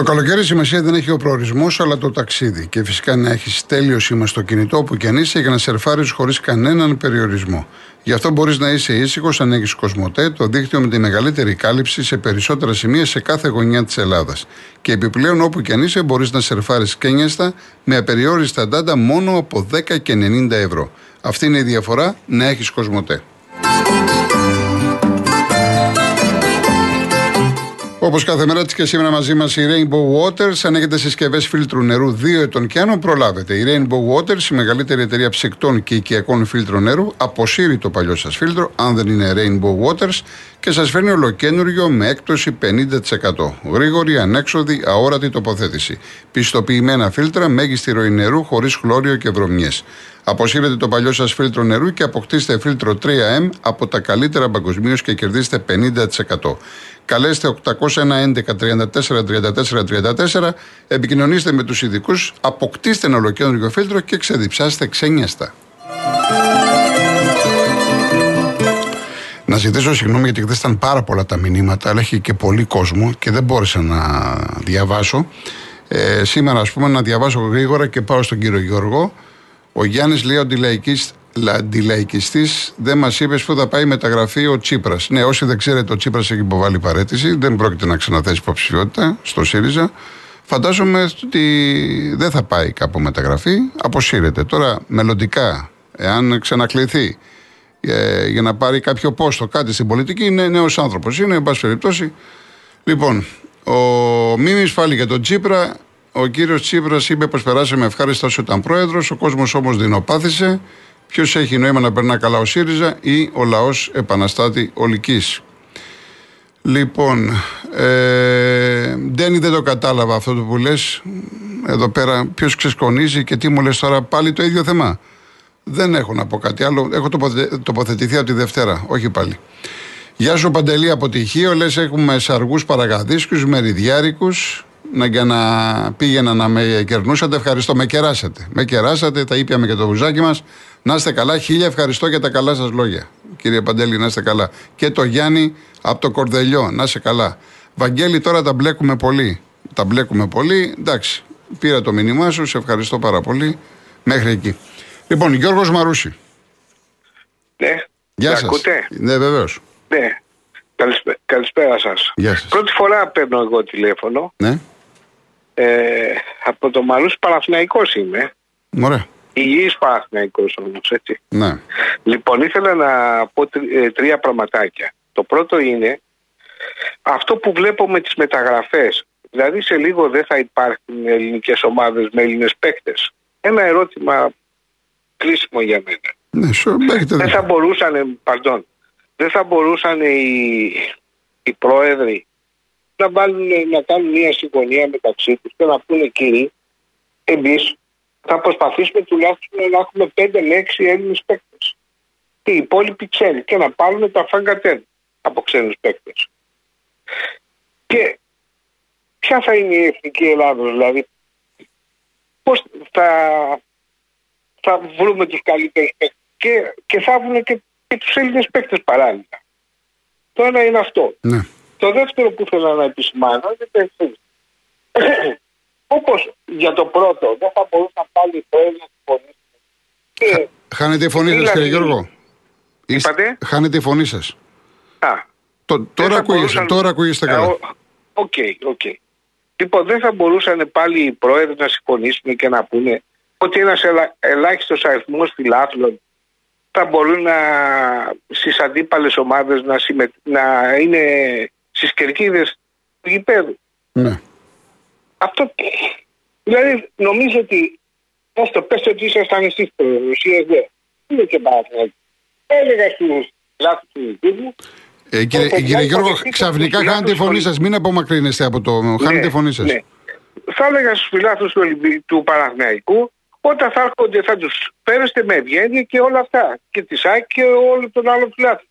Το καλοκαίρι σημασία δεν έχει ο προορισμός, αλλά το ταξίδι. Και φυσικά να έχεις τέλειο σήμα στο κινητό που κι αν είσαι για να σερφάρεις χωρίς κανέναν περιορισμό. Γι' αυτό μπορείς να είσαι ήσυχος αν έχεις Κοσμοτέ, το δίκτυο με τη μεγαλύτερη κάλυψη σε περισσότερα σημεία σε κάθε γωνιά της Ελλάδας. Και επιπλέον, όπου κι αν είσαι, μπορείς να σερφάρεις κένιαστα με απεριόριστα ντάντα μόνο από 10 και 90 ευρώ. Αυτή είναι η διαφορά να έχεις Κοσμοτέ. Όπως κάθε μέρα της και σήμερα μαζί μας η Rainbow Waters. Αν έχετε συσκευές φίλτρου νερού 2 ετών και άνω, προλάβετε. Η Rainbow Waters, η μεγαλύτερη εταιρεία ψεκτών και οικιακών φίλτρων νερού, αποσύρει το παλιό σας φίλτρο, αν δεν είναι Rainbow Waters, και σας φέρνει ολοκένουργιο με έκπτωση 50%. Γρήγορη, ανέξοδη, αόρατη τοποθέτηση. Πιστοποιημένα φίλτρα, μέγιστη ροή νερού χωρίς χλώριο και βρωμιές. Αποσύρετε το παλιό σας φίλτρο νερού και αποκτήστε φίλτρο 3M από τα καλύτερα παγκοσμίως και κερδίστε 50%. Καλέστε 801 11 34 34 34, επικοινωνήστε με τους ειδικούς, αποκτήστε ένα ολοκέντρο φίλτρο και ξεδιψάστε ξένιαστα. Να ζητήσω συγγνώμη γιατί χθες ήταν πάρα πολλά τα μηνύματα, αλλά έχει και πολύ κόσμο και δεν μπόρεσα να διαβάσω. Ε, σήμερα, ας πούμε, να διαβάσω γρήγορα και πάω στον κύριο Γιώργο. Ο Γιάννης λέει ότι αντιλαϊκιστή δεν μας είπες που θα πάει μεταγραφή ο Τσίπρας. Ναι, όσοι δεν ξέρετε, ο Τσίπρας έχει υποβάλει παρέτηση, δεν πρόκειται να ξαναθέσει υποψηφιότητα στο ΣΥΡΙΖΑ. Φαντάζομαι ότι δεν θα πάει κάπου μεταγραφή, αποσύρεται. Τώρα, μελλοντικά, εάν ξανακληθεί ε, για να πάρει κάποιο πόστο, κάτι στην πολιτική, είναι νέος άνθρωπος. Είναι, εν πάση περιπτώσει. Λοιπόν, ο Μίμης πάλι για τον Τσίπρα. Ο κύριος Τσίπρας είπε πως περάσαμε ευχάριστα όσο ήταν πρόεδρος. Ο κόσμος όμως δεινοπάθησε. Ποιος έχει νόημα να περνά καλά ο ΣΥΡΙΖΑ ή ο λαός επαναστάτη ολική. Λοιπόν, ε, Ντένι δεν το κατάλαβα αυτό που λες. Εδώ πέρα, ποιος ξεσκονίζει και τι μου λες τώρα, πάλι το ίδιο θέμα; Δεν έχω να πω κάτι άλλο. Έχω τοποθετηθεί από τη Δευτέρα, όχι πάλι. Γεια σου Παντελή από τυχείο. Λες έχουμε σαργούς παραγαδίσκους, μεριδιάρικους. Να, για να πήγαινα να με κερνούσατε, ευχαριστώ. Με κεράσατε. Με κεράσατε, τα ήπιαμε και το βουζάκι μας. Να είστε καλά. Χίλια ευχαριστώ για τα καλά σας λόγια. Κύριε Παντέλη, να είστε καλά. Και το Γιάννη από το Κορδελιό, να είστε καλά. Βαγγέλη, τώρα τα μπλέκουμε πολύ. Τα μπλέκουμε πολύ. Εντάξει, πήρα το μήνυμά σου, σε ευχαριστώ πάρα πολύ. Μέχρι εκεί. Λοιπόν, Γιώργος Μαρούση. Ναι. Γεια σας. Ναι, βεβαίως. Ναι. Καλησπέρα σας. Πρώτη φορά παίρνω εγώ τηλέφωνο. Ναι. Ε, από το Μαρούση Παναθηναϊκός είμαι. Ωραία. Υγιής Παναθηναϊκός όμως, έτσι. Ναι. Λοιπόν, ήθελα να πω ε, τρία πραγματάκια. Το πρώτο είναι αυτό που βλέπω με τις μεταγραφές. Δηλαδή σε λίγο δεν θα υπάρχουν ελληνικές ομάδες με Έλληνες παίκτες. Ένα ερώτημα κρίσιμο για μένα. Ναι, δεν θα μπορούσαν, pardon, δεν θα μπορούσαν οι, οι πρόεδροι να, βάλουν, να κάνουν μια συμφωνία μεταξύ τους και να πούνε κύριοι, εμείς θα προσπαθήσουμε τουλάχιστον να έχουμε 5 με 6 Έλληνες παίκτες. Και οι υπόλοιποι ξένοι και να πάρουμε τα φαγκατέν από ξένους παίκτες. Και ποια θα είναι η εθνική Ελλάδα, δηλαδή, πώς θα, θα βρούμε τους καλύτερους παίκτες; Και, και θα βρούμε και, και τους Έλληνες παίκτες παράλληλα. Το ένα είναι αυτό. Ναι. Το δεύτερο που θέλω να επισημάνω είναι το εξής. Όπως για το πρώτο, δεν θα μπορούσαν πάλι το ίδιο συμφωνήσουν. Χάνεται η φωνή σας, κύριε Γιώργο. Είπατε; Χάνεται η φωνή σας. Α. τώρα, ακούγεστε, τώρα ακούγεστε καλά. OK, OK. Λοιπόν, δεν θα μπορούσαν πάλι οι πρόεδροι να συμφωνήσουν και να πούνε ότι ένας ελάχιστος αριθμός φιλάθλων θα μπορούν να στις αντίπαλες ομάδες να, να είναι στις κερκίδες του γηπέδου. Ναι. Αυτό. Δηλαδή, νομίζω ότι. Πώς το πέστε ότι ήσασταν εσείς Ρωσία, δεν. Είναι και πάρα Έλεγα στους λάθος του μου. Ε, κύριε, κύριε Γιώργο, ξαφνικά χάνετε τη φωνή σας. Μην απομακρύνεστε από το. Ναι, χάνετε τη φωνή σας. Ναι. Θα έλεγα στους φιλάθλου του, του Παναθηναϊκού όταν θα έρχονται θα τους φέρεστε με ευγένεια και όλα αυτά. Και τη ΣΑΚ και όλο τον άλλο φιλάθλο.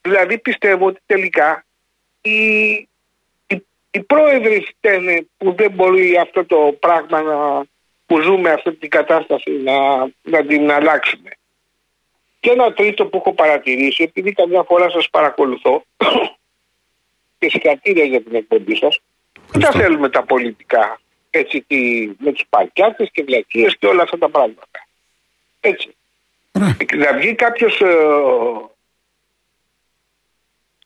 Δηλαδή πιστεύω ότι τελικά η, οι πρόεδροι φταίνε που δεν μπορεί αυτό το πράγμα να, που ζούμε αυτή την κατάσταση να, να την αλλάξουμε. Και ένα τρίτο που έχω παρατηρήσει, επειδή καμιά φορά σας παρακολουθώ και συγχαρητήρια για την εκπομπή σας, Δεν τα θέλουμε τα πολιτικά. Έτσι, τι, με τους παρκιάτε και βλακίες και όλα αυτά τα πράγματα. Έτσι. Ωραία. Να βγει κάποιος ε,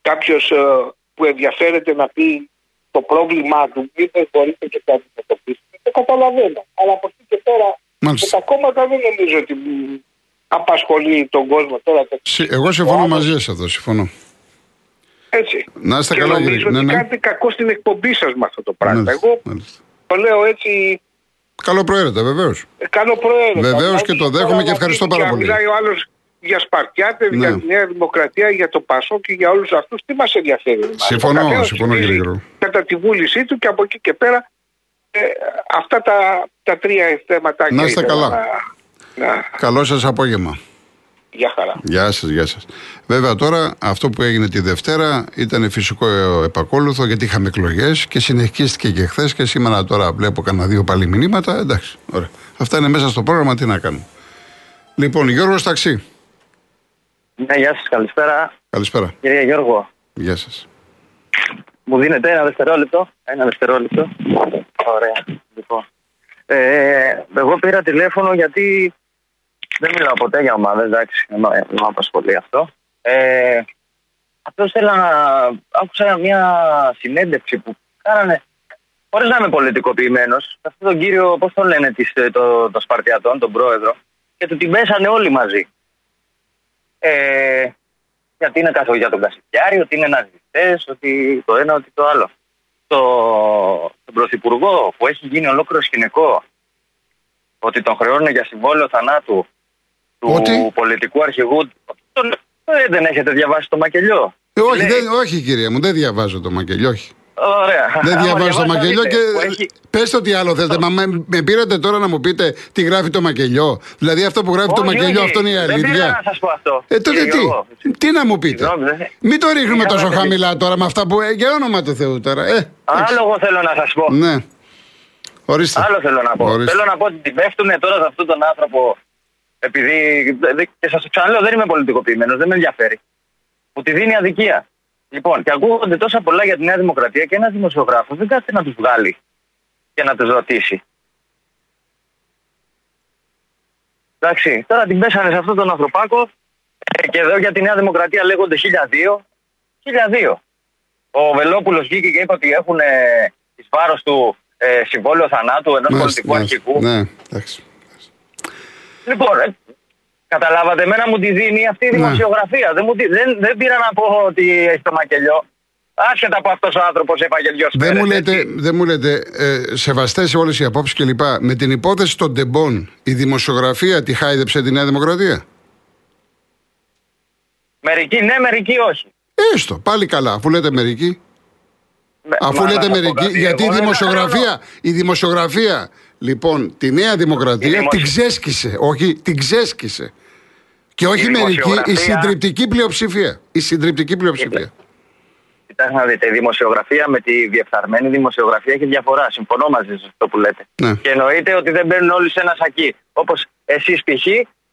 κάποιος, ε, που ενδιαφέρεται να πει το πρόβλημά του, μήπως μπορείτε και το αντιμετωπίσετε. Το καταλαβαίνω. Αλλά από εκεί και πέρα με Μάλιστα. τα κόμματα δεν νομίζω ότι μ, απασχολεί τον κόσμο τώρα. το- Συ- Εγώ συμφωνώ μαζί σας εδώ, συμφωνώ. Έτσι. Να είστε και καλά, νομίζω κύριε. ότι Ναι, ναι. κάνετε κακό στην εκπομπή σας με αυτό το πράγμα. Μάλιστα, Εγώ μάλιστα. το λέω έτσι Καλό προαίρετα, βεβαίως. ε, κάνω προαίρετα. Βεβαίως Δηλαδή, και το δέχομαι τώρα και να ευχαριστώ βγει πάρα και να πολύ. Μιλάει ο άλλος για Σπαρτιάτε, Ναι. για τη Νέα Δημοκρατία, για το Πασό και για όλους αυτούς. Τι μας ενδιαφέρει; εμάς. Συμφωνώ, Ο καθένας συμφωνώ, κύριε ψηφίζει Γιώργο. Κατά τη βούλησή του και από εκεί και πέρα ε, αυτά τα, τα τρία θέματα. Να είστε καλά. Να, να, Καλό σας απόγευμα. για χαρά. Γεια σας, γεια σας. Βέβαια τώρα αυτό που έγινε τη Δευτέρα ήταν φυσικό ε, επακόλουθο γιατί είχαμε εκλογές και συνεχίστηκε και χθες και σήμερα τώρα βλέπω κανένα δύο πάλι μηνύματα. Εντάξει, ωραία. Αυτά είναι μέσα στο πρόγραμμα, τι να κάνουμε. Λοιπόν, Γιώργος Ταξί. Ναι, γεια σας, καλησπέρα. Καλησπέρα. Κύριε Γιώργο, Γεια σας. μου δίνετε ένα δευτερόλεπτο; Ένα δευτερόλεπτο. Ωραία. Λοιπόν. Ε, εγώ πήρα τηλέφωνο γιατί δεν μιλάω ποτέ για ομάδες, εντάξει, δεν με δεν με απασχολεί αυτό. Ε, αυτό ήθελα να... Άκουσα μια συνέντευξη που κάνανε, χωρίς να είμαι πολιτικοποιημένος, αυτόν τον κύριο, πώς τον λένε, της, ε, το, των Σπαρτιατών, τον πρόεδρο, και του την πέσανε όλοι μαζί. Ε, γιατί είναι καθόλου για τον Κασιδιάρη, ότι είναι ναζιστές, ότι το ένα, ότι το άλλο. Το, τον Πρωθυπουργό που έχει γίνει ολόκληρο σκηνικό, ότι τον χρεώνουν για συμβόλαιο θανάτου του Ότι; πολιτικού αρχηγού. Τον, ε, δεν έχετε διαβάσει το μακελιό. Ε, όχι, Λέει, δεν, όχι, κυρία μου, δεν διαβάζω το μακελιό. Όχι. Ωραία. Δεν Άμα διαβάζω το διαβάσετε, μακελιό δείτε, και. που έχει- Πες το τι άλλο θέλετε. Μα με, με πήρατε τώρα να μου πείτε τι γράφει το μακελιό. Δηλαδή αυτό που γράφει το Όχι, μακελιό, όχι, αυτό είναι η Δεν πήρα αλήθεια. να σας πω αυτό. Ε, τότε κύριε τι. Γιώργο. Τι να μου πείτε. Συγγνώμη, δεν- Μην το ρίχνουμε τόσο Είχαμε χαμηλά τώρα με αυτά που. Ε, για όνομα του Θεού τώρα. Ε, Άλλο εγώ θέλω να σας πω. ναι. Ορίστε. Άλλο θέλω να πω. Ορίστε. Θέλω να πω ότι την πέφτουν τώρα σε αυτόν τον άνθρωπο. Επειδή. δε- Και σας το ξαναλέω, δεν είμαι πολιτικοποιημένος, δεν με ενδιαφέρει. Που τη δίνει αδικία. Λοιπόν, και ακούγονται τόσα πολλά για τη Νέα Δημοκρατία και ένας δημοσιογράφος δεν κάθεται να τους βγάλει και να τους ρωτήσει. Εντάξει, τώρα την πέσανε σε αυτόν τον ανθρωπάκο ε, και εδώ για τη Νέα Δημοκρατία λέγονται 1002. 1002. Ο Βελόπουλος βγήκε και είπε ότι έχουν ε, εις βάρος του ε, συμβόλαιο θανάτου ενός Μάλιστα, πολιτικού μάλιστα. αρχηγού. Ναι, εντάξει. Λοιπόν, ε, καταλάβατε, εμένα μου τη δίνει αυτή η Ναι. δημοσιογραφία. Δεν, μου τη- δεν, δεν πήρα να πω ότι έχει το μακελιό. Άσχετα από αυτός ο άνθρωπος έφαγε δυο Δεν μου σφαίρες, λέτε, έτσι. δεν μου λέτε ε, σεβαστές σε όλες οι απόψεις κλπ. Με την υπόθεση των τεμπών, η δημοσιογραφία τη χάιδεψε τη Νέα Δημοκρατία; Μερικοί ναι, μερικοί όχι. Έστω, πάλι καλά, αφού λέτε μερικοί. Με- Αφού μα να λέτε σας πω μερικοί, κάτι, γιατί η εγώ δεν δημοσιογραφία, η δημοσιογραφία, λοιπόν, τη Νέα Δημοκρατία Η δημοσιο- την ξέσκησε. Όχι, την ξέσκησε. Και όχι Η μερικοί, η δημοσιογραφία- συντριπτική πλειοψηφία. Η συντριπτική πλειοψηφία. Κοιτάξτε να δείτε, η δημοσιογραφία με τη διεφθαρμένη δημοσιογραφία έχει διαφορά. Συμφωνώ μαζί σας αυτό που λέτε. Ναι. Και εννοείται ότι δεν μπαίνουν όλοι σε ένα σακί. Όπως εσείς π.χ.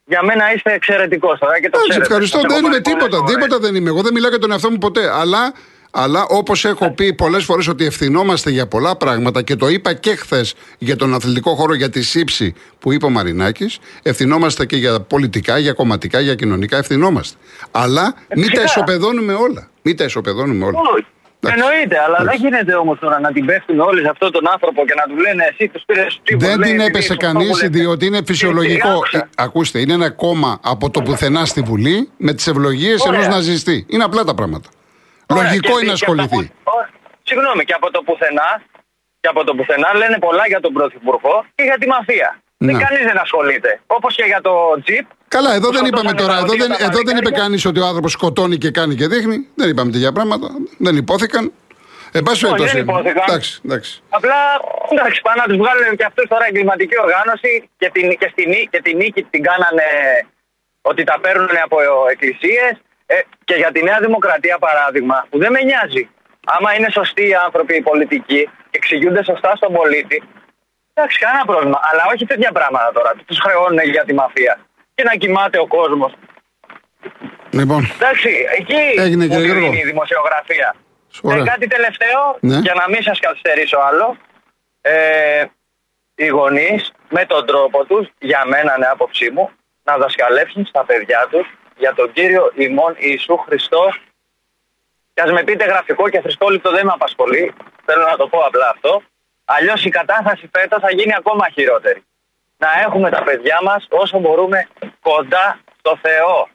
για μένα είστε εξαιρετικός τώρα και το Εντάξει, ξέρετε. ευχαριστώ. Σας έχω Δεν είμαι πάρει πολλές τίποτα. φορές. Τίποτα δεν είμαι. Εγώ δεν μιλάω για τον εαυτό μου ποτέ. Αλλά, αλλά όπως έχω πει πολλές φορές ότι ευθυνόμαστε για πολλά πράγματα και το είπα και χθες για τον αθλητικό χώρο, για τη σύψη που είπε ο Μαρινάκης, ευθυνόμαστε και για πολιτικά, για κομματικά, για κοινωνικά. Ευθυνόμαστε. Αλλά μην τα φυσικά. ισοπεδώνουμε όλα. Μην τα ισοπεδώνουμε όλα. Όχι. Εντάξει. Εννοείται, αλλά δεν Εντάξει. γίνεται όμως τώρα να την πέφτουν όλοι σε αυτόν τον άνθρωπο και να του λένε εσύ τους πήρες ψήφου. Δεν την έπεσε κανείς, διότι είναι φυσιολογικό. Ε, Ακούστε, είναι ένα κόμμα από το πουθενά στη Βουλή με τις ευλογίες Ωραία. ενός ναζιστή. Είναι απλά τα πράγματα. Λογικό είναι να ασχοληθεί. Συγγνώμη, και από το πουθενά, και από το πουθενά λένε πολλά για τον Πρωθυπουργό και για τη μαφία. Ναι. Δεν κανείς δεν ασχολείται. Όπως και για το τζιπ. Καλά, εδώ Που δεν είπαμε σκοτώσανε τώρα. τα Εδώ δεν, οδεία, τα εδώ δεν είπε παλικάρια. κανείς ότι ο άνθρωπος σκοτώνει και κάνει και δείχνει. Δεν είπαμε τέτοια πράγματα. Δεν υπόθηκαν. Εν πάση Όχι, περιπτώσει. δεν υπόθηκαν. Εντάξει, εντάξει. Απλά εντάξει, πάνε να τους βγάλουν και αυτούς τώρα εγκληματική οργάνωση και την, και, στη, νί- και την νίκη την κάνανε ότι τα παίρνουν από εκκλησίες. Ε, και για τη Νέα Δημοκρατία, παράδειγμα, που δεν με νοιάζει. Άμα είναι σωστοί οι άνθρωποι οι πολιτικοί και εξηγούνται σωστά στον πολίτη, εντάξει, κανένα πρόβλημα. Αλλά όχι τέτοια πράγματα τώρα. Τους χρεώνουν για τη μαφία. Και να κοιμάται ο κόσμος. Λοιπόν, Εντάξει, εκεί Έγινε, που κύριε τη Γιώργο. δίνει η δημοσιογραφία. Ωραία. Και κάτι τελευταίο, Ναι. για να μην σας καθυστερήσω άλλο. Ε, οι γονείς με τον τρόπο τους, για μένα είναι άποψή μου, να δασκαλέψουν στα παιδιά τους για τον κύριο ημών Ιησού Χριστό. Και ας με πείτε γραφικό και θρησκόληπτο δεν με απασχολεί. Θέλω να το πω απλά αυτό. Αλλιώς η κατάσταση φέτος θα γίνει ακόμα χειρότερη. Να έχουμε τα παιδιά μας όσο μπορούμε κοντά στο Θεό.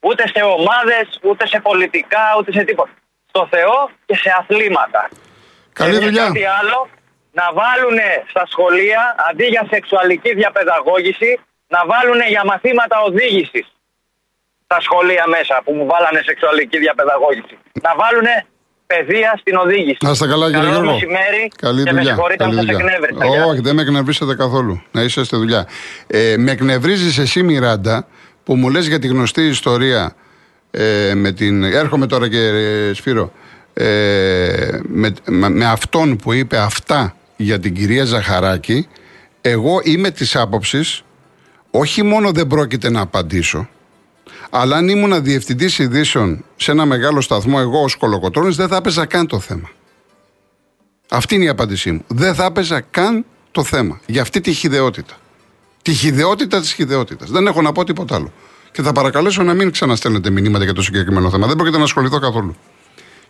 Ούτε σε ομάδες, ούτε σε πολιτικά, ούτε σε τίποτα. Στο Θεό και σε αθλήματα. Καλή Και δουλειά. Κάτι άλλο, να βάλουν στα σχολεία αντί για σεξουαλική διαπαιδαγώγηση, να βάλουν για μαθήματα οδήγησης. Στα σχολεία μέσα που μου βάλανε σεξουαλική διαπαιδαγώγηση. Να βάλουν παιδεία στην οδήγηση. Να είστε καλά, κύριε Καλό Γιώργο. μεσημέρι Καλή και με δουλειά. συγχωρείτε αν Καλή σας δουλειά. εκνεύρισα. Γεια. Όχι, δεν με εκνευρίσατε καθόλου. Να είσαι στη δουλειά. Ε, με εκνευρίζεις εσύ, Μιράντα, που μου λες για τη γνωστή ιστορία ε, με την. Έρχομαι τώρα και ε, Σπύρο. Ε, με, με, με αυτόν που είπε αυτά για την κυρία Ζαχαράκη, εγώ είμαι της άποψης όχι μόνο δεν πρόκειται να απαντήσω, αλλά αν ήμουν διευθυντής ειδήσεων σε ένα μεγάλο σταθμό, εγώ ως κολοκοτρόνη, δεν θα έπαιζα καν το θέμα. Αυτή είναι η απάντησή μου. Δεν θα έπαιζα καν το θέμα. Για αυτή τη χιδεότητα. Τη χιδεότητα της χιδεότητας. Δεν έχω να πω τίποτα άλλο. Και θα παρακαλέσω να μην ξαναστέλνετε μηνύματα για το συγκεκριμένο θέμα. Δεν πρόκειται να ασχοληθώ καθόλου.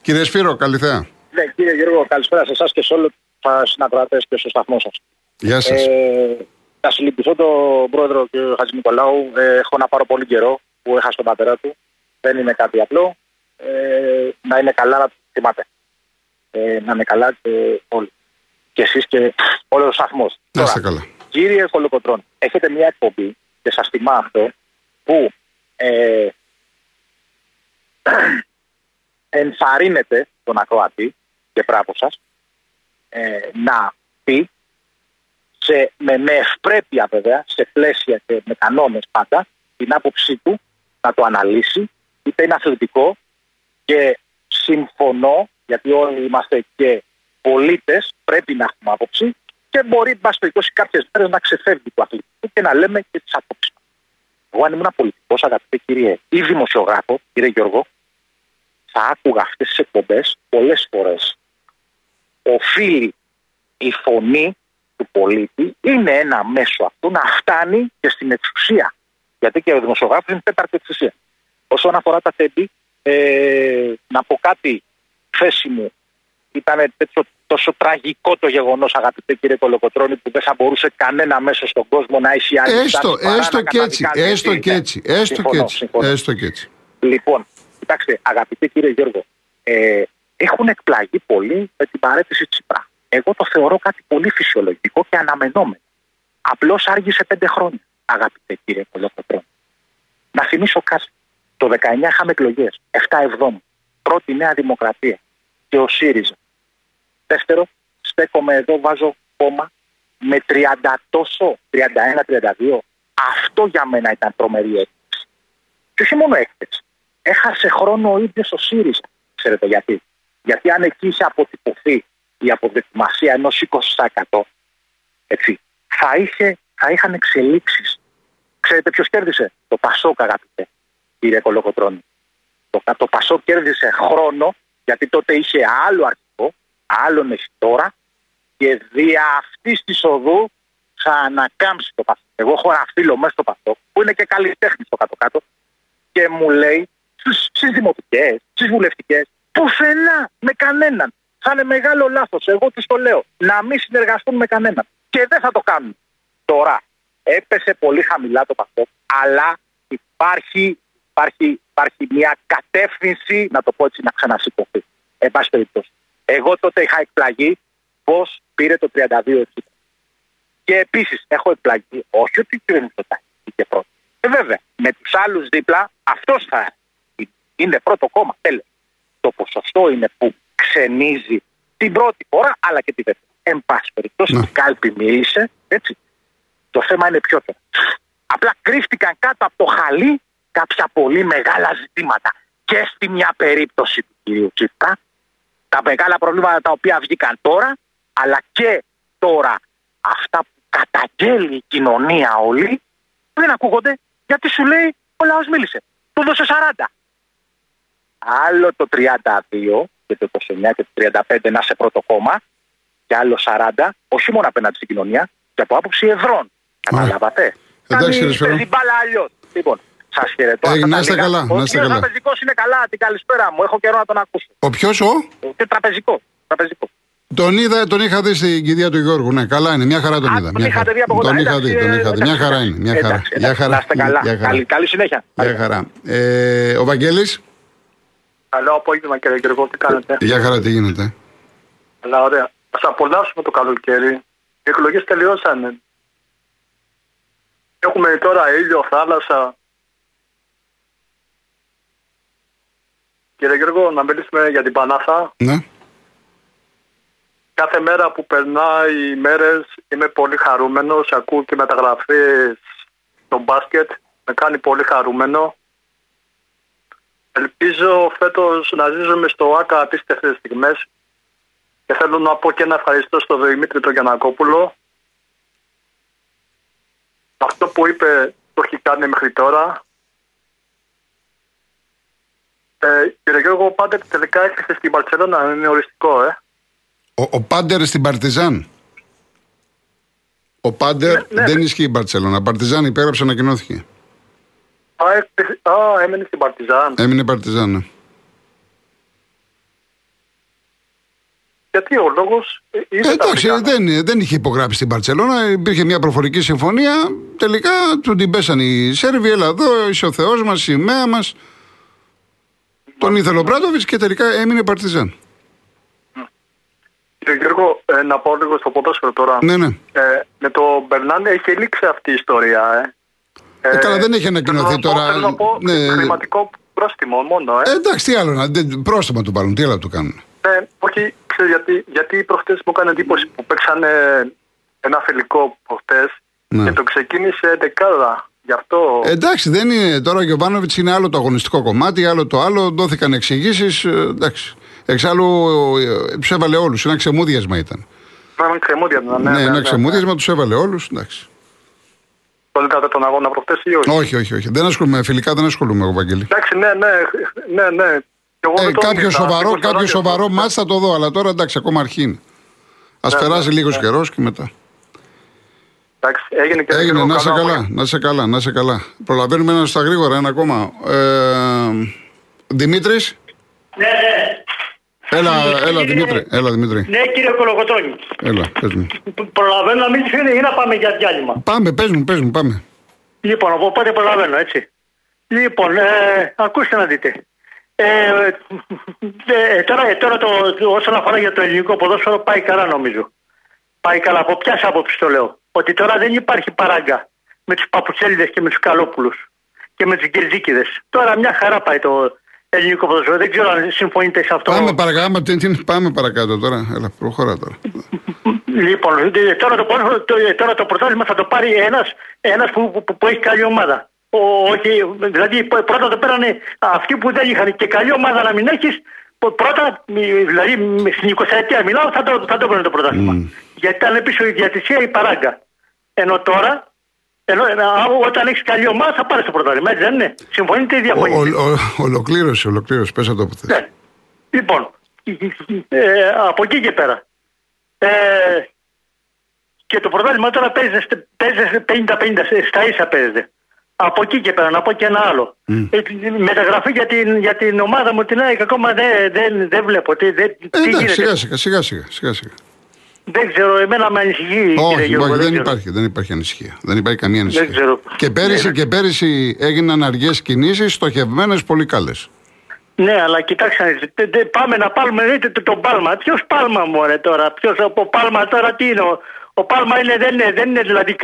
Κύριε Σπύρο, καλή θέα. Ναι, κύριε Γιώργο, καλησπέρα σε εσάς και σε όλους τους συνακροατέ και στο σταθμό σας. Γεια σας. Ε, να συλληπιθώ τον πρόεδρο κ. Χατζη Νικολάου. Ε, έχω να πάρω πολύ καιρό που έχασα τον πατέρα του. Δεν είναι κάτι απλό. Ε, να είναι καλά να του θυμάται. Ε, να είναι καλά και όλοι. Και εσείς και όλος ο σταθμός. Να είστε καλά. Κύριε Κολοκοτρών, έχετε μια εκπομπή και σας τιμά αυτό που ε, ενθαρρύνετε τον ακροατή και πράγμα σας ε, να πει σε, με, με ευπρέπεια βέβαια, σε πλαίσια και με κανόνες πάντα, την άποψή του να το αναλύσει, είτε είναι αθλητικό και συμφωνώ, γιατί όλοι είμαστε και πολίτες, πρέπει να έχουμε άποψη και μπορεί, εν πάση περιπτώσει, κάποιες μέρες να ξεφεύγει του αθλητικού και να λέμε και τις απόψεις μα. Εγώ, αν ήμουν πολιτικός, αγαπητέ κύριε, ή δημοσιογράφο, κύριε Γιώργο, θα άκουγα αυτές τις εκπομπές πολλές φορές. Οφείλει η φωνή του πολίτη είναι ένα μέσο αυτό να φτάνει και στην εξουσία. Γιατί και ο δημοσιογράφος είναι τέταρτη εξουσία. Όσον αφορά τα τέμπη, ε, να πω κάτι θέση μου. Ήταν τέτοιο, τόσο τραγικό το γεγονός, αγαπητέ κύριε Κολοκοτρόνη, που δεν θα μπορούσε κανένα μέσο στον κόσμο να έχει άλλη Έστω, στάση παρά έστω να και έτσι. καταδικάζει. Έστω Ναι. και έτσι. Έστω και Συμφωνώ, έτσι. συμφωνώ. Έστω και έτσι. Λοιπόν, κοιτάξτε, αγαπητέ κύριε Γιώργο, ε, έχουν εκπλαγεί πολύ με την παρέτηση Τσίπρα. Εγώ το θεωρώ κάτι πολύ φυσιολογικό και αναμενόμενο. Απλώς άργησε πέντε χρόνια, αγαπητέ κύριε Κολοκοτρόνη. Να θυμίσω κάτι. Το 19 είχαμε εκλογές. 7 Εβδόμου. Πρώτη Νέα Δημοκρατία. Και ο ΣΥΡΙΖΑ. Δεύτερο, στέκομαι εδώ, βάζω κόμμα με 30 τόσο, 31-32. Αυτό για μένα ήταν τρομερή έκθεση. Και όχι μόνο έκθεση. Έχασε χρόνο ο ίδιος ο ΣΥΡΙΖΑ. Ξέρετε γιατί. Γιατί αν εκεί είχε αποτυπωθεί η αποδοκιμασία ενός 20%, έτσι, θα, είχε, θα είχαν εξελίξεις. Ξέρετε ποιος κέρδισε, το Πασόκ, αγαπητέ, κύριε Κολοκοτρόνη. Το, το Πασόκ κέρδισε χρόνο, γιατί τότε είχε άλλο αρχικό, άλλον έχει τώρα, και δια αυτής της οδού θα ανακάμψει το Πασόκ. Εγώ έχω ένα φίλο μέσα στο Πασόκ, που είναι και καλλιτέχνης στο κάτω-κάτω, και μου λέει στι δημοτικέ, στις βουλευτικές, πουθενά με κανέναν. Θα είναι μεγάλο λάθος. Εγώ τους το λέω. Να μην συνεργαστούν με κανέναν. Και δεν θα το κάνουν. Τώρα έπεσε πολύ χαμηλά το Πασόκ, αλλά υπάρχει, υπάρχει, υπάρχει μια κατεύθυνση, να το πω έτσι, να ξανασηκωθεί. Εν πάση περιπτώσει. Εγώ τότε είχα εκπλαγεί πώς πήρε το 32 εκεί. Και επίσης έχω εκπλαγεί, όχι ότι πήρε το και πρώτο. Ε, βέβαια, με τους άλλους δίπλα αυτός θα είναι πρώτο κόμμα. Τέλος. Το ποσοστό είναι που ξενίζει την πρώτη φορά, αλλά και τη δεύτερη. Εν πάση περιπτώσει, Ναι. η κάλπη μίλησε, έτσι. Το θέμα είναι πιο τώρα. Απλά κρύφτηκαν κάτω από το χαλί κάποια πολύ μεγάλα ζητήματα. Και στη μια περίπτωση του κυρίου Τσίπρα, τα μεγάλα προβλήματα τα οποία βγήκαν τώρα, αλλά και τώρα αυτά που καταγγέλει η κοινωνία όλη, δεν ακούγονται γιατί σου λέει ο λαός μίλησε. Του δώσε 40. Άλλο το 32 και το 29 και το 35 να είσαι πρώτο κόμμα και άλλο 40, όχι μόνο απέναντι στην κοινωνία, και από άποψη ευρών. Καταλάβατε; Εντάξει, Κάνει Σπύρο. παίζει μπάλα αλλιώς. Λοιπόν, σας χαιρετώ. Ε, Αυτά να τα είστε λίγα. καλά, να είστε Ο καλά. τραπεζικός είναι καλά. Την καλησπέρα μου. Έχω καιρό να τον ακούσω. Ο ποιος ο; Και τραπεζικό. τραπεζικό. Τον είδα, τον είχα δει στην κηδεία του Γιώργου. Ναι, καλά είναι. Μια χαρά τον Α, είδα. τον Μια είχατε χαρά. δει από κοντά. Τον είχα Εντάξει, δει, τον ε, είχα δει. Μια εντάξει, χαρά είναι. Μια χαρά. εντάξει, Μια εντάξει, χαρά. Να είστε καλά. Μια χαρά. Καλή, καλή συνέχεια. Μια χαρά. Ε, ο Βαγγέλης, Καλό απόγευμα κύριε Γιώργο, τι κάνετε; για χαρά τι γίνεται; Αλλά ωραία. Ας απολαύσουμε το καλοκαίρι. Οι εκλογές τελειώσανε. Έχουμε τώρα ήλιο, θάλασσα. Κύριε Γιώργο, να μιλήσουμε για την Πανάθα. Ναι. Κάθε μέρα που περνάει οι μέρες είμαι πολύ χαρούμενος. Ακούω και μεταγραφές στο μπάσκετ. Με κάνει πολύ χαρούμενο. Ελπίζω φέτος να ζήσουμε στο ΆΚΑ απίστευτες στιγμές. Και θέλω να πω και ένα ευχαριστώ στον Δημήτρη τον Γιανακόπουλο. Αυτό που είπε το έχει κάνει μέχρι τώρα. Ε, κύριε Γιώργο, πάντα τελικά έκλεισε στην Παρσελόνα. Είναι οριστικό, ε. Ο, ο Πάντερ στην Παρτιζάν. Ο Πάντερ Ναι, ναι. δεν ισχύει η Μπαρσελόνα. Παρτιζάν υπέγραψε, ανακοινώθηκε. Α, έκλεισε- α, έμενε στην Παρτιζάν. Έμεινε Παρτιζάν. ναι. Γιατί ο λόγος ε, είναι Ε, τα εντάξει, Αφρικάνα. δεν, δεν είχε υπογράψει στην Παρσελόνα. Υπήρχε μια προφορική συμφωνία. Τελικά του την πέσανε οι Σέρβοι. Έλα εδώ, είσαι ο Θεός μας, η σημαία μας. Τον ήθελε ο Μπράντοβιτ και τελικά έμεινε Παρτιζάν. Κύριε Γιώργο, ε, να πω λίγο στο ποδόσφαιρο τώρα. Ναι, ναι. Ε, με το Μπερνάν έχει λήξει αυτή η ιστορία, ε. Ε, καλά, δεν έχει ανακοινωθεί θέλω να πω- τώρα. Θέλω να πω Ναι. χρηματικό πρόστιμο μόνο, ε. Ε, εντάξει, τι άλλο να. δεν- Πρόστιμα του πάρουν, τι άλλο του κάνουν. Ε, όχι, ξέρω γιατί, γιατί προχτές μου έκανε εντύπωση που παίξανε ένα φιλικό προχτές Ναι. και το ξεκίνησε δεκάδα. Γι' αυτό. Ε, εντάξει, δεν είναι. Τώρα ο Γιωβάνοβιτς είναι άλλο το αγωνιστικό κομμάτι, άλλο το άλλο. Δόθηκαν εξηγήσεις. εντάξει. Εξάλλου τους έβαλε όλους. Ένα ξεμούδιασμα ήταν. Ένα ξεμούδια ήταν. Ναι, Ναι, ναι, ένα ναι, ξεμούδιασμα τους έβαλε όλους. Εντάξει. Τον είδατε τον αγώνα προχτές ή όχι; Όχι, όχι, όχι. Δεν ασχολούμαι. Φιλικά δεν ασχολούμαι εγώ, Βαγγέλη. Εντάξει, ναι, ναι, ναι, ναι. Και εγώ Ε, δεν τον κάποιο είδα. σοβαρό, Μήπως κάποιο τον σοβαρό άδειο. μάτς θα το δω, αλλά τώρα εντάξει, ακόμα αρχή είναι. Α Ναι, περάσει ναι, λίγος ναι. καιρός και μετά. Εντάξει, έγινε και Έγινε, λίγο να σε καλό καλά, απόγευμα. να σε καλά, να σε καλά. Προλαβαίνουμε ένα στα γρήγορα, ένα ακόμα. Ε, Δημήτρης; Ναι, ναι. Έλα, έλα Δημήτρη. Έλα, Δημήτρη. Ναι, κύριε Κολοκοτρώνη. Έλα, πες μου. Π- Προλαβαίνω να μην φύγει ή να πάμε για διάλειμμα. Πάμε, πες μου, πες μου, πάμε. Λοιπόν, οπότε προλαβαίνω, έτσι. Λοιπόν, ε, ακούστε να δείτε. Ε, ε, τώρα, τώρα το, όσον αφορά για το ελληνικό ποδόσφαιρο πάει καλά νομίζω. Πάει καλά. Από ποια άποψης το λέω; Ότι τώρα δεν υπάρχει παράγκα με τους παπουτσέλιδες και με τους καλόπουλους και με τους γκερζίκιδες. Τώρα μια χαρά πάει το ελληνικό ποδόσφαιρο. Δεν ξέρω αν συμφωνείτε σε αυτό. Πάμε παρακάτω, τι- τι- πάμε παρακάτω τώρα. Έλα, προχωρά τώρα. Λοιπόν, ε, τώρα το, ποδόσφαιρο- το, ε, τώρα το πρωτάθλημα θα το πάρει ένας, ένας που, που, που έχει καλή ομάδα. Ο, όχι, δηλαδή π- πρώτα το πέρανε αυτοί που δεν είχαν και καλή ομάδα να μην έχεις π- πρώτα, μη- δηλαδή μη- στην 20 ετία μιλάω, θα το, θα το έπαιρνε το πρωτάθλημα. Γιατί ήταν πίσω η διατησία η παράγκα. Ενώ τώρα, ενώ, ε, α, όταν έχεις καλή ομάδα θα πάρεις το πρωτάθλημα, έτσι δεν είναι. Συμφωνείτε ή Ο- διαφωνείτε; ο- ο- Ολοκλήρωση, ολοκλήρωση. Πες το που θες. Ναι. Λοιπόν, ε, από εκεί και πέρα. Ε, και το πρωτάθλημα τώρα παίζεται, παίζεται 50-50, στα ίσα παίζεται. Από εκεί και πέρα, να πω και ένα άλλο. Ε, μεταγραφή για την, για την ομάδα μου την ΑΕΚ ακόμα δεν, δεν, δεν βλέπω. Τι, δεν, Ε, τι εντάξει, γίνεται. σιγά σιγά, σιγά σιγά, σιγά σιγά. Δεν ξέρω, εμένα με ανησυχεί κύριε Όχι, Γιώργο. όχι, δεν ξέρω. υπάρχει, δεν υπάρχει ανησυχία. Δεν υπάρχει καμία ανησυχία. ξέρω. Και πέρυσι, Ναι. και πέρυσι έγιναν αργές κινήσεις, στοχευμένες, πολύ καλές. Ναι, αλλά κοιτάξτε, να δείτε, τε- τε- πάμε να πάρουμε δείτε, το- τον Πάλμα. Ποιος Πάλμα μου ρε τώρα, ποιος από Πάλμα τώρα τι είναι. Ο, ο Πάλμα είναι, δεν, είναι, δεν είναι δηλαδή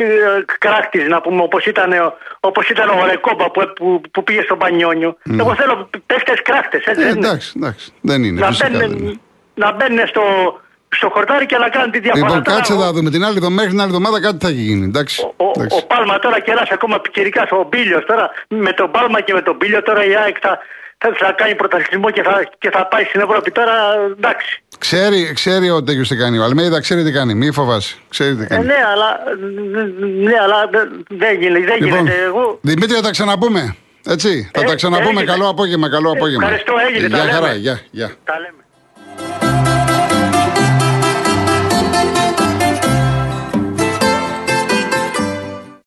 κράκτης να πούμε όπως ήταν, ο- όπως ήταν ο Ρεκόμπα που, που, που πήγε στο Πανιόνιο. Εγώ θέλω παίχτε κράκτες, έτσι Ε, δεν είναι. εντάξει, εντάξει. Δεν είναι. Να φυσικά δεν είναι. μπαίνουν, να μπαίνουν στο, στο χορτάρι και να κάνουν τη διαφορά. Λοιπόν, Τώρα, κάτσε ο- να δούμε. Την άλλη, μέχρι την άλλη εβδομάδα κάτι θα έχει γίνει. Εντάξει. ο, ο, εντάξει. ο Πάλμα τώρα κεράσει ακόμα πικερικά ο Μπίλιος. Τώρα με τον Πάλμα και με τον Μπίλιο τώρα η ΑΕΚ θα, θα, θα κάνει πρωταθλητισμό και θα, και θα πάει στην Ευρώπη. Τώρα εντάξει. Ξέρει, ξέρει ο Τέγιο τι κάνει. Ο Αλμέιδα ξέρει τι κάνει. Μη φοβάσαι. Ξέρει τι Ε, κάνει. ναι, αλλά, ναι, αλλά δεν- δεν γίνεται. Δεν Λοιπόν, γίνεται. Εγώ, Δημήτρη, θα τα ξαναπούμε. Έτσι. Θα Ε, τα ξαναπούμε. έγινε. Καλό απόγευμα. Καλό απόγευμα. ευχαριστώ, έγινε, τα Γεια χαρά. λέμε. Γεια, γεια. τα λέμε.